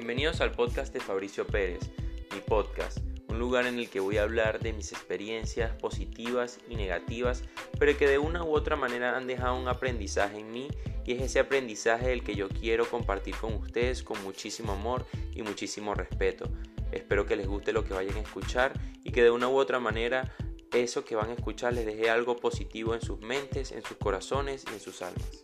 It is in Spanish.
Bienvenidos al podcast de Fabricio Pérez, mi podcast, un lugar en el que voy a hablar de mis experiencias positivas y negativas, pero que de una u otra manera han dejado un aprendizaje en mí y es ese aprendizaje el que yo quiero compartir con ustedes con muchísimo amor y muchísimo respeto. Espero que les guste lo que vayan a escuchar y que de una u otra manera eso que van a escuchar les deje algo positivo en sus mentes, en sus corazones y en sus almas.